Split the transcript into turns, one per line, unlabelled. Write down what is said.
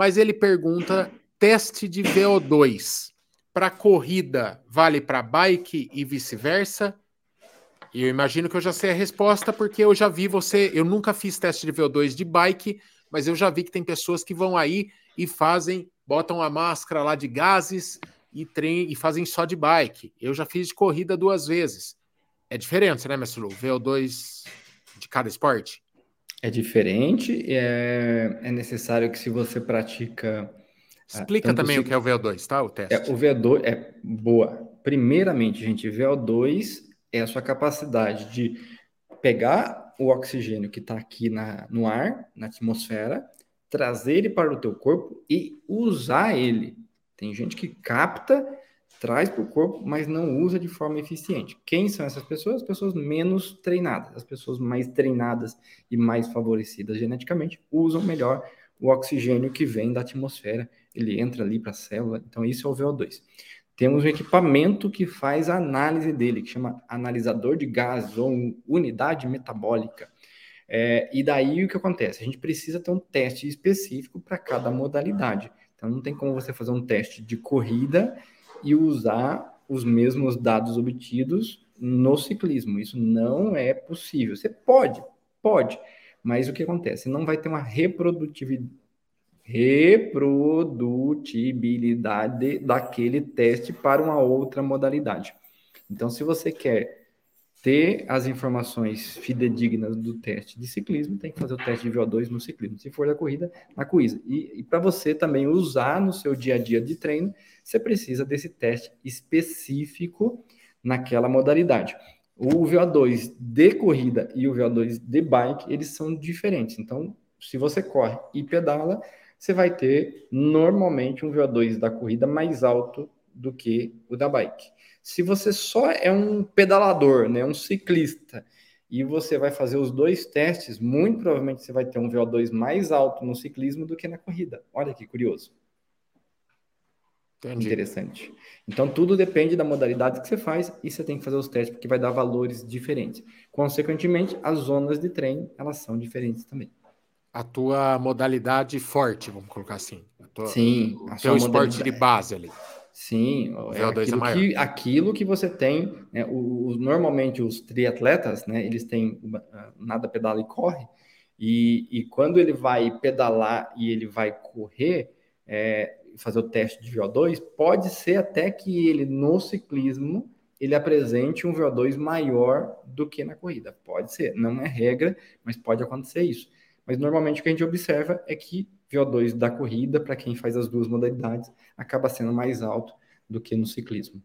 mas ele pergunta teste de VO2 para corrida vale para bike e vice-versa? E eu imagino que eu já sei a resposta, porque eu já vi você. Eu nunca fiz teste de VO2 de bike, mas eu já vi que tem pessoas que vão aí e fazem, botam a máscara lá de gases e, trem, e fazem só de bike. Eu já fiz de corrida duas vezes. É diferente, né, Mestre Lu? VO2 de cada esporte?
É diferente, é, é necessário que se você pratica.
Explica também se... o que é o VO2, tá? O teste.
É, o VO2 é boa. Primeiramente, gente, VO2 é a sua capacidade de pegar o oxigênio que está aqui na, no ar, na atmosfera, trazer ele para o teu corpo e usar ele. Tem gente que capta, traz para o corpo, mas não usa de forma eficiente. Quem são essas pessoas? As pessoas menos treinadas. As pessoas mais treinadas e mais favorecidas geneticamente usam melhor o oxigênio que vem da atmosfera. Ele entra ali para a célula. Então, isso é o VO2 temos um equipamento que faz a análise dele, que chama analisador de gases ou unidade metabólica. É, e daí o que acontece? A gente precisa ter um teste específico para cada modalidade. Então não tem como você fazer um teste de corrida e usar os mesmos dados obtidos no ciclismo. Isso não é possível. Você pode, pode, mas o que acontece? Não vai ter uma reprodutividade reprodutibilidade daquele teste para uma outra modalidade. Então, se você quer ter as informações fidedignas do teste de ciclismo, tem que fazer o teste de VO2 no ciclismo. Se for da corrida, na corrida. E, e para você também usar no seu dia a dia de treino, você precisa desse teste específico naquela modalidade. O VO2 de corrida e o VO2 de bike, eles são diferentes. Então, se você corre e pedala, você vai ter normalmente um VO2 da corrida mais alto do que o da bike. Se você só é um pedalador, né, um ciclista, e você vai fazer os dois testes, muito provavelmente você vai ter um VO2 mais alto no ciclismo do que na corrida. Olha que curioso. Entendi. Interessante. Então, tudo depende da modalidade que você faz e você tem que fazer os testes, porque vai dar valores diferentes. Consequentemente, as zonas de treino, elas são diferentes também
a tua modalidade forte, vamos colocar assim. Tua,
Sim.
O teu esporte de base ali.
Sim, é aquilo, é que, aquilo que você tem, né, normalmente os triatletas, né, eles têm uh, nada pedala e corre, e, e quando ele vai pedalar e ele vai correr, é, fazer o teste de VO2, pode ser até que ele no ciclismo ele apresente um VO2 maior do que na corrida. Pode ser, não é regra, mas pode acontecer isso. Mas normalmente o que a gente observa é que VO2 da corrida, para quem faz as duas modalidades, acaba sendo mais alto do que no ciclismo.